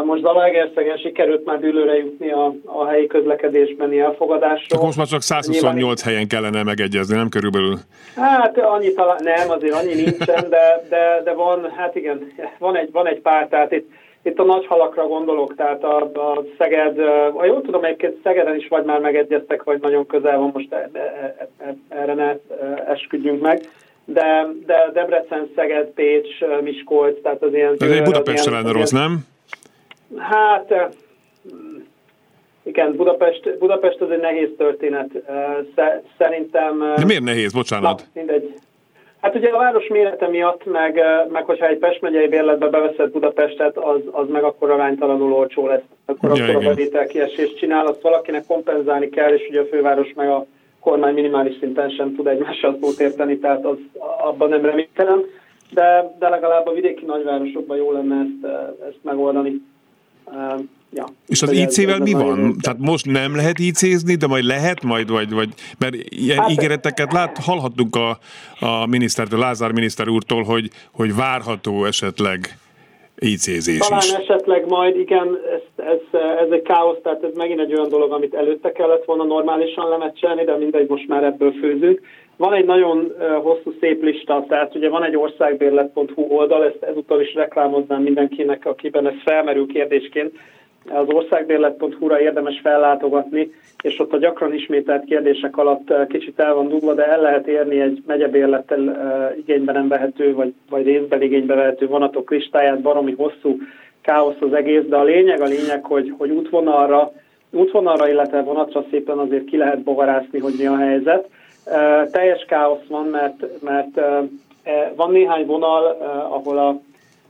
Most Zalaegerszegen sikerült már dűlőre jutni a, a helyi közlekedésbeni elfogadásról. Csak most már csak 128 nyilván... helyen kellene megegyezni, nem körülbelül? Hát annyi talán, nem, azért annyi nincsen, de, de, de van, hát igen, van egy, van egy pár, tehát itt itt a nagy halakra gondolok, tehát a, a Szeged, a jól tudom, egyébként Szegeden is vagy már megegyeztek, vagy nagyon közel van, most e, e, e, erre ne esküdjünk meg. De, de Debrecen, Szeged, Pécs, Miskolc, tehát az ilyen... Ez egy Budapest lenne rossz, nem? Hát, igen, Budapest, Budapest az egy nehéz történet. Szerintem... De miért nehéz? Bocsánat. Na, mindegy. Hát ugye a város mérete miatt, meg, meg hogyha egy Pest megyei bérletbe beveszed Budapestet, az, az meg akkor aránytalanul olcsó lesz. Akkor ja, akkor igen. a bevételkiesést csinál, azt valakinek kompenzálni kell, és ugye a főváros meg a kormány minimális szinten sem tud egymással szót érteni, tehát az, abban nem reménytelen, de, de legalább a vidéki nagyvárosokban jó lenne ezt, ezt megoldani. Ja. És az IC-vel mi van? Része. Tehát most nem lehet IC-zni, de majd lehet majd, vagy, vagy mert ilyen hát, ígéreteket lát, hallhattunk a, a minisztertől, Lázár miniszter úrtól, hogy, hogy várható esetleg IC-zés Talán is. esetleg majd, igen, ez, ez, ez egy káosz, tehát ez megint egy olyan dolog, amit előtte kellett volna normálisan lemecselni, de mindegy, most már ebből főzünk. Van egy nagyon hosszú, szép lista, tehát ugye van egy országbérlet.hu oldal, ezt ezúttal is reklámoznám mindenkinek, akiben ez felmerül kérdésként, az országbérlet.hu-ra érdemes fellátogatni, és ott a gyakran ismételt kérdések alatt kicsit el van dugva, de el lehet érni egy megyebérlettel igénybe nem vehető, vagy, vagy részben igénybe vehető vonatok listáját, baromi hosszú káosz az egész, de a lényeg, a lényeg, hogy, hogy útvonalra, útvonalra, illetve vonatra szépen azért ki lehet bogarászni, hogy mi a helyzet. Teljes káosz van, mert, mert uh, van néhány vonal, ahol a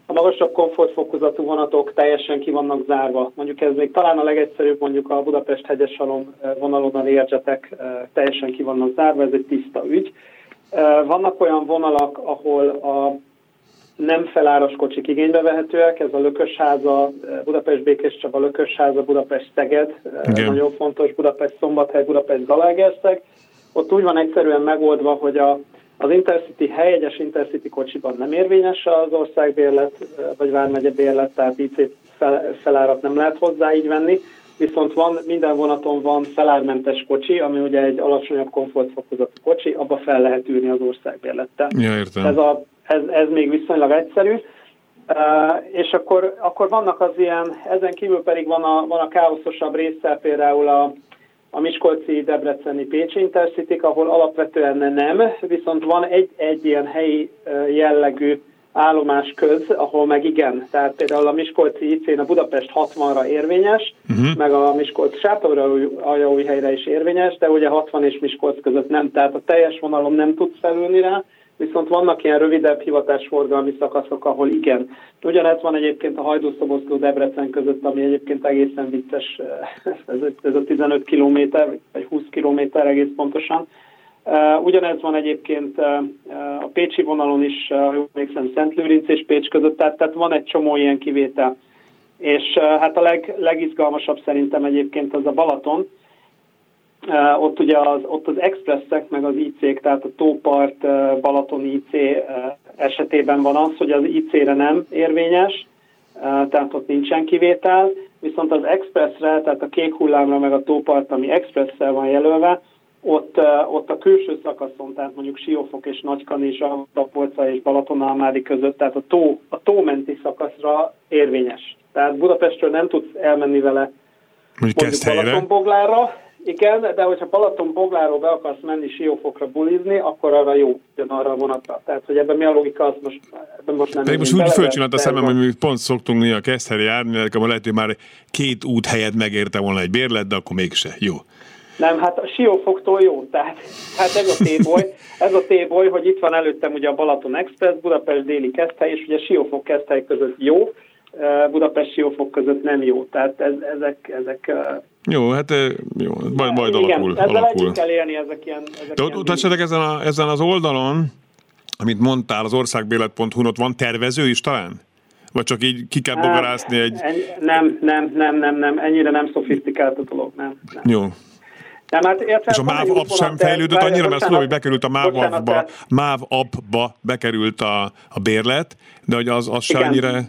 a magasabb komfortfokozatú vonatok teljesen ki vannak zárva. Mondjuk ez még talán a legegyszerűbb, mondjuk a Budapest hegyesalom vonalon a Learjetek eh, teljesen ki vannak zárva, ez egy tiszta ügy. Vannak olyan vonalak, ahol a nem feláras kocsik igénybe vehetőek, ez a Lökösháza, Budapest Békés Csaba, Lökösháza, Budapest Szeged, Igen. nagyon fontos, Budapest Szombathely, Budapest Zalaegerszeg. Ott úgy van egyszerűen megoldva, hogy a az Intercity helyegyes Intercity kocsiban nem érvényes az országbérlet, vagy vármegye bérlet, tehát IC felárat nem lehet hozzá így venni, viszont van, minden vonaton van felármentes kocsi, ami ugye egy alacsonyabb komfortfokozatú kocsi, abba fel lehet űrni az országbérlettel. Ja, értem. Ez, a, ez, ez még viszonylag egyszerű. Uh, és akkor, akkor vannak az ilyen, ezen kívül pedig van a, van a káoszosabb része, például a, a Miskolci, Debreceni, Pécsi intercity ahol alapvetően nem, viszont van egy, egy ilyen helyi jellegű állomás köz, ahol meg igen. Tehát például a Miskolci ic a Budapest 60-ra érvényes, uh-huh. meg a Miskolc helyre is érvényes, de ugye 60 és Miskolc között nem. Tehát a teljes vonalom nem tud felülni rá, viszont vannak ilyen rövidebb hivatásforgalmi szakaszok, ahol igen. Ugyanez van egyébként a Hajdúszoboszló Debrecen között, ami egyébként egészen vicces, ez, ez a 15 km, vagy 20 km egész pontosan. Ugyanez van egyébként a Pécsi vonalon is, jól emlékszem, Lőrinc és Pécs között, tehát, tehát van egy csomó ilyen kivétel. És hát a leg, legizgalmasabb szerintem egyébként az a Balaton, ott ugye az, ott az expresszek, meg az IC-k, tehát a Tópart, Balaton IC esetében van az, hogy az IC-re nem érvényes, tehát ott nincsen kivétel, viszont az expressre, tehát a kék hullámra, meg a Tópart, ami expresszel van jelölve, ott, ott a külső szakaszon, tehát mondjuk Siófok és Nagykanizsa, Tapolca és Balatonalmádi között, tehát a tó, a tómenti szakaszra érvényes. Tehát Budapestről nem tudsz elmenni vele mondjuk, mondjuk Balatonboglára, igen, de hogyha Balaton Bogláról be akarsz menni Siófokra bulizni, akkor arra jó, jön arra a vonatra. Tehát, hogy ebben mi a logika, az most, ebben most nem... Pedig most úgy fölcsinált a szemem, hogy mi pont szoktunk mi a Keszthely járni, akkor lehet, hogy már két út helyet megérte volna egy bérlet, de akkor mégse. Jó. Nem, hát a Siófoktól jó, tehát hát ez a téboly, ez a téboly, hogy itt van előttem ugye a Balaton Express, Budapest déli Keszthely, és ugye Siófok Keszthely között jó, Budapest Siófok között nem jó. Tehát ez, ezek, ezek jó, hát jó, majd, majd Igen, alakul. Ezzel alakul. kell élni, ezek ilyen... Ezek De ott, ott ezen, a, ezen az oldalon, amit mondtál, az országbélet.hu, ott van tervező is talán? Vagy csak így ki kell bogarászni egy... Nem, nem, nem, nem, nem, ennyire nem szofisztikált a dolog, nem. nem. Jó. Nem, hát értem, és a MÁV app sem fejlődött annyira, mert tudom, hogy bekerült a MÁV appba, MÁV appba bekerült a, a bérlet, de hogy az, az se annyira,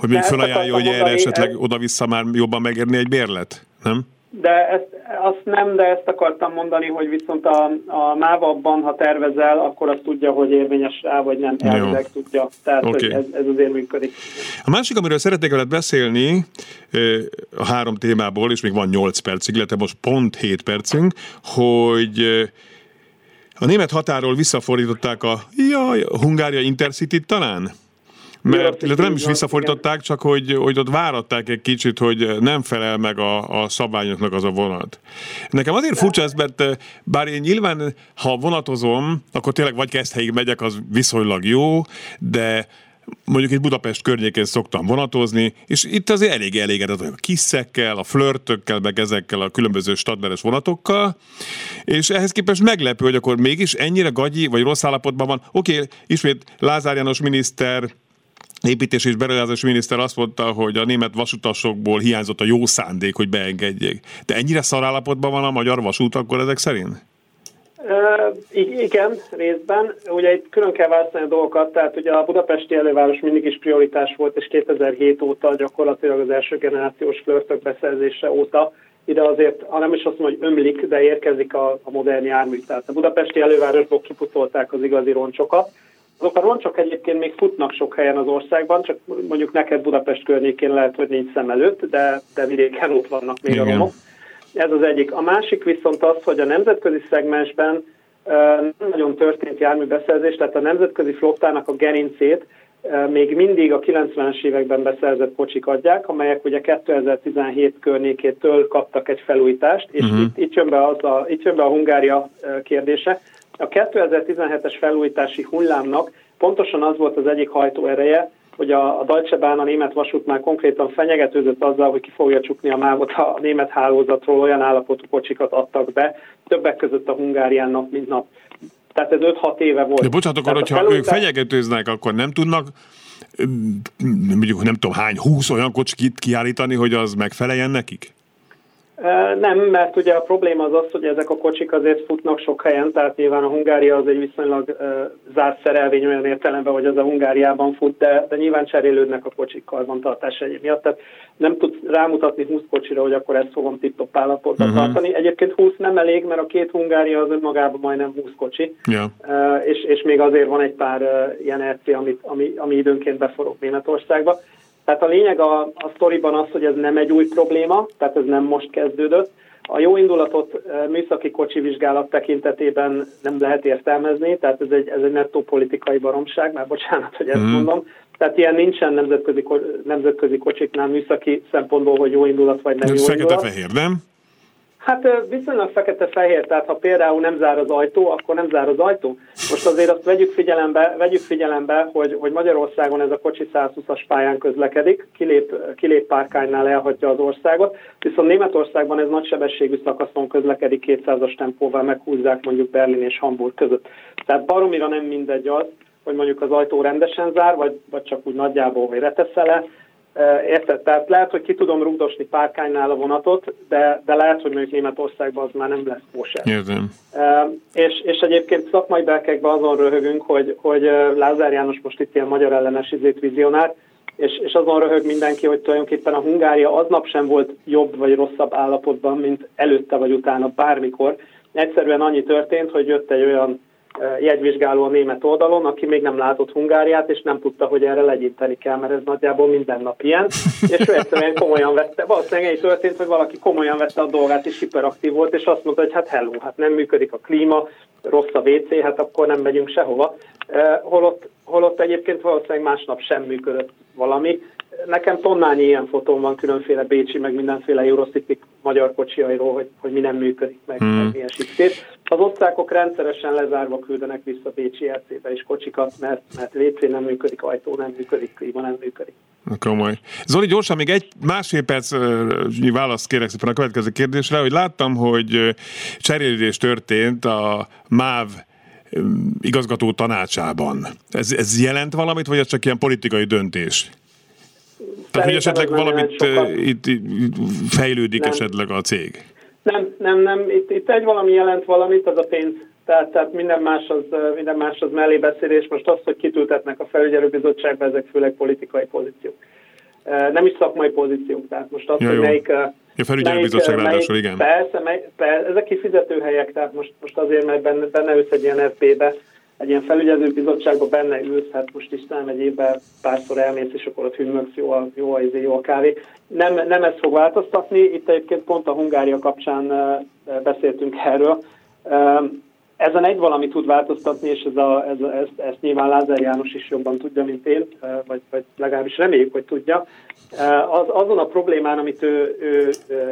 hogy még felajánlja, hogy erre esetleg oda-vissza már jobban megérni egy bérlet nem? De ezt, azt nem, de ezt akartam mondani, hogy viszont a, a MÁV-ban, ha tervezel, akkor azt tudja, hogy érvényes rá, vagy nem, elvileg tudja. Tehát okay. ez, ez azért működik. A másik, amiről szeretnék veled beszélni, a három témából, és még van 8 percig, illetve most pont 7 percünk, hogy a német határól visszafordították a, jaj, a Hungária Intercity talán? Mert illetve nem is visszafordították, csak hogy, hogy ott váratták egy kicsit, hogy nem felel meg a, a szabványoknak az a vonat. Nekem azért furcsa ez, mert bár én nyilván, ha vonatozom, akkor tényleg vagy Keszthelyig megyek, az viszonylag jó, de mondjuk itt Budapest környékén szoktam vonatozni, és itt azért elég elégedett a kiszekkel, a flörtökkel, meg ezekkel a különböző stadleres vonatokkal, és ehhez képest meglepő, hogy akkor mégis ennyire gagyi vagy rossz állapotban van. Oké, okay, ismét Lázár János miniszter építés és beruházási miniszter azt mondta, hogy a német vasutasokból hiányzott a jó szándék, hogy beengedjék. De ennyire szarállapotban van a magyar vasút akkor ezek szerint? Igen, részben. Ugye itt külön kell választani a dolgokat, tehát ugye a budapesti előváros mindig is prioritás volt, és 2007 óta gyakorlatilag az első generációs flörtök beszerzése óta ide azért, ha nem is azt mondom, hogy ömlik, de érkezik a, a modern jármű. Tehát a budapesti elővárosból kiputolták az igazi roncsokat, azok a roncsok egyébként még futnak sok helyen az országban, csak mondjuk neked Budapest környékén lehet, hogy nincs szem előtt, de, de vidéken ott vannak még Igen. a romok. Ez az egyik. A másik viszont az, hogy a nemzetközi szegmensben nem nagyon történt járműbeszerzés, tehát a nemzetközi flottának a gerincét még mindig a 90-es években beszerzett kocsik adják, amelyek ugye 2017 környékétől kaptak egy felújítást, és uh-huh. itt, itt, jön be az a, itt jön be a Hungária kérdése. A 2017-es felújítási hullámnak pontosan az volt az egyik hajtóereje, hogy a, a Deutsche Bahn, a német vasút már konkrétan fenyegetőzött azzal, hogy ki fogja csukni a mávot a német hálózatról, olyan állapotú kocsikat adtak be, többek között a Hungárián nap, mint nap. Tehát ez 5-6 éve volt. De bocsánat, akkor, hogyha felújítás... ők fenyegetőznek, akkor nem tudnak mondjuk nem tudom hány, 20 olyan kocsit kiállítani, hogy az megfeleljen nekik? Nem, mert ugye a probléma az az, hogy ezek a kocsik azért futnak sok helyen, tehát nyilván a Hungária az egy viszonylag zárt szerelvény olyan értelemben, hogy az a Hungáriában fut, de, de nyilván cserélődnek a kocsik karbantartás egyéb miatt. Tehát nem tud rámutatni 20 kocsira, hogy akkor ezt fogom tip-top állapotban uh-huh. tartani. Egyébként 20 nem elég, mert a két Hungária az önmagában majdnem 20 kocsi, yeah. és, és még azért van egy pár ilyen RC, amit, ami, ami időnként beforog Németországba. Tehát a lényeg a, a sztoriban az, hogy ez nem egy új probléma, tehát ez nem most kezdődött. A jó indulatot műszaki kocsi vizsgálat tekintetében nem lehet értelmezni, tehát ez egy, ez egy nettó politikai baromság, már bocsánat, hogy ezt mm. mondom. Tehát ilyen nincsen nemzetközi, nemzetközi kocsiknál műszaki szempontból, hogy jó indulat vagy nem jó indulat. Fekete-fehér, nem? Hát viszonylag fekete-fehér, tehát ha például nem zár az ajtó, akkor nem zár az ajtó. Most azért azt vegyük figyelembe, vegyük figyelembe hogy, hogy Magyarországon ez a kocsi 120-as pályán közlekedik, kilép, kilép párkánynál elhagyja az országot, viszont Németországban ez nagysebességű szakaszon közlekedik 200-as tempóval, meghúzzák mondjuk Berlin és Hamburg között. Tehát baromira nem mindegy az, hogy mondjuk az ajtó rendesen zár, vagy, vagy csak úgy nagyjából, hogy reteszele, Érted? Tehát lehet, hogy ki tudom rugdosni párkánynál a vonatot, de, de lehet, hogy mondjuk Németországban az már nem lesz kóser. Értem. És, és egyébként szakmai belkekben azon röhögünk, hogy, hogy Lázár János most itt ilyen magyar ellenes izét vizionál, és, és azon röhög mindenki, hogy tulajdonképpen a Hungária aznap sem volt jobb vagy rosszabb állapotban, mint előtte vagy utána bármikor. Egyszerűen annyi történt, hogy jött egy olyan jegyvizsgáló a német oldalon, aki még nem látott Hungáriát, és nem tudta, hogy erre legyinteni kell, mert ez nagyjából minden nap ilyen, és ő egyszerűen komolyan vette. Valószínűleg egy történt, hogy valaki komolyan vette a dolgát, és hiperaktív volt, és azt mondta, hogy hát hello, hát nem működik a klíma, rossz a WC, hát akkor nem megyünk sehova. Holott, holott egyébként valószínűleg másnap sem működött valami, nekem tonnányi ilyen fotón van különféle Bécsi, meg mindenféle Eurocity magyar kocsiairól, hogy, hogy mi nem működik, meg, hmm. meg milyen sikszét. Az osztrákok rendszeresen lezárva küldenek vissza Bécsi RC-be is kocsikat, mert, mert WC nem működik, ajtó nem működik, klíma nem működik. Komoly. Zoli, gyorsan még egy másfél perc választ kérek szépen a következő kérdésre, hogy láttam, hogy cserélés történt a MÁV igazgató tanácsában. Ez, ez jelent valamit, vagy ez csak ilyen politikai döntés? Tehát, hogy esetleg valamit itt, itt fejlődik nem. esetleg a cég? Nem, nem, nem. Itt, itt egy valami jelent valamit, az a pénz. Tehát, tehát minden, más az, minden más az mellébeszélés. Most az, hogy kitültetnek a felügyelőbizottságba, ezek főleg politikai pozíciók. Nem is szakmai pozíciók. Tehát most az, ja, hogy jó. melyik... A felügyelőbizottság ráadásul, igen. Persze, mely, persze, ezek kifizető helyek, tehát most, most azért, mert benne, benne ülsz egy ilyen FB-be, egy ilyen felügyelő bizottságban benne ülsz, hát most Isten megyében párszor elmész, és akkor ott hümmögsz, jó a, jó a, izé, jó a kávé. Nem, nem ez fog változtatni, itt egyébként pont a Hungária kapcsán beszéltünk erről. Ezen egy valami tud változtatni, és ez a, ez, ezt, ezt nyilván Lázár János is jobban tudja, mint én, vagy, vagy legalábbis reméljük, hogy tudja. Az, azon a problémán, amit ő, ő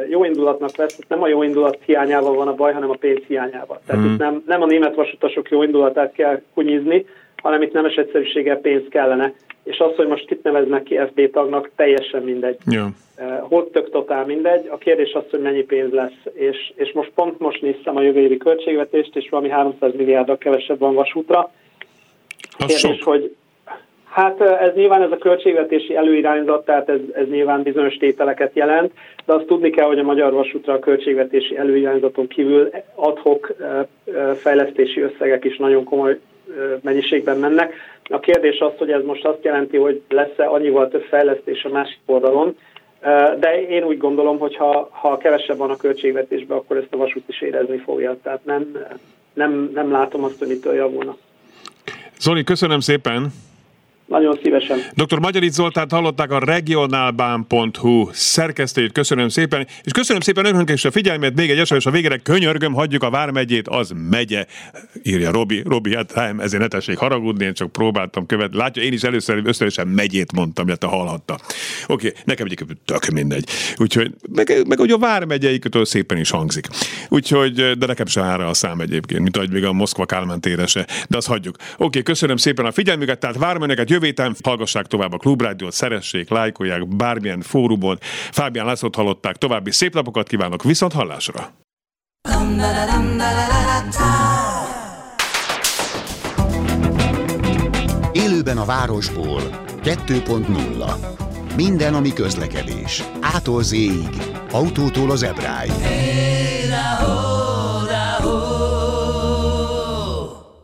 jó indulatnak vesz, nem a jó indulat hiányával van a baj, hanem a pénz hiányával. Tehát mm. itt nem, nem a német vasutasok jó indulatát kell kunyizni, hanem itt nemes egyszerűséggel pénz kellene. És az, hogy most kit neveznek ki FB tagnak, teljesen mindegy. Yeah. Hol tök totál mindegy. A kérdés az, hogy mennyi pénz lesz. És, és most pont most néztem a jövő évi költségvetést, és valami 300 milliárdal kevesebb van vasútra. A kérdés, hogy Hát ez nyilván ez a költségvetési előirányzat, tehát ez, ez nyilván bizonyos tételeket jelent, de azt tudni kell, hogy a Magyar Vasútra a költségvetési előirányzaton kívül adhok fejlesztési összegek is nagyon komoly mennyiségben mennek. A kérdés az, hogy ez most azt jelenti, hogy lesz-e annyival több fejlesztés a másik oldalon, de én úgy gondolom, hogy ha, ha kevesebb van a költségvetésben, akkor ezt a vasút is érezni fogja. Tehát nem, nem, nem látom azt, hogy mitől javulna. Zoli, köszönöm szépen! Nagyon szívesen. Dr. Magyaric Zoltánt hallották a regionálbán.hu szerkesztőjét. Köszönöm szépen, és köszönöm szépen önöknek is a figyelmet. Még egy eset, a végére könyörgöm, hagyjuk a Vármegyét, az megye, írja Robi. Robi, hát nem, ezért ne tessék haragudni, én csak próbáltam követni. Látja, én is először összesen megyét mondtam, illetve hallhatta. Oké, okay, nekem egyébként tök mindegy. Úgyhogy, meg, meg hogy a Vármegyeikötől szépen is hangzik. Úgyhogy, de nekem se ára a szám egyébként, mint ahogy még a Moszkva Kálmán térese. De azt hagyjuk. Oké, okay, köszönöm szépen a figyelmüket, tehát várom önöket jövő héten hallgassák tovább a Klubrádiót, szeressék, lájkolják bármilyen fórumon. Fábián Lászlót hallották, további szép napokat kívánok, viszont hallásra! Élőben a városból 2.0 Minden, ami közlekedés. Ától z autótól az ebráig. Hey,